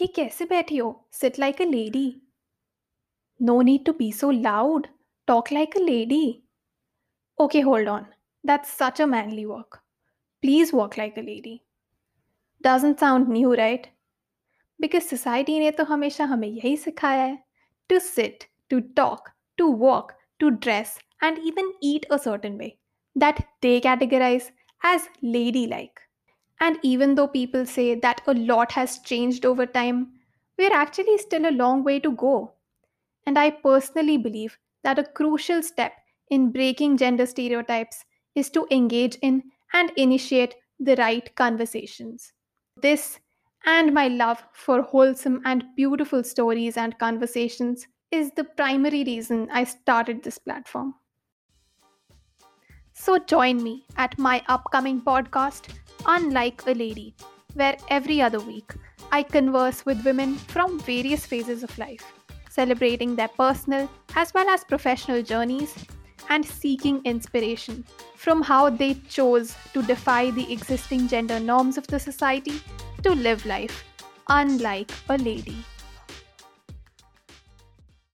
ये कैसे बैठी हो? Sit like a lady no need to be so loud talk like a lady okay hold on that's such a manly work please walk like a lady doesn't sound new right because society ने तो हमेशा हमें यही सिखाया है. To sit to talk to walk to dress and even eat a certain way that they categorize as lady ladylike. And even though people say that a lot has changed over time, we're actually still a long way to go. And I personally believe that a crucial step in breaking gender stereotypes is to engage in and initiate the right conversations. This and my love for wholesome and beautiful stories and conversations is the primary reason I started this platform. So join me at my upcoming podcast, Unlike a Lady, where every other week I converse with women from various phases of life, celebrating their personal as well as professional journeys and seeking inspiration from how they chose to defy the existing gender norms of the society to live life unlike a lady.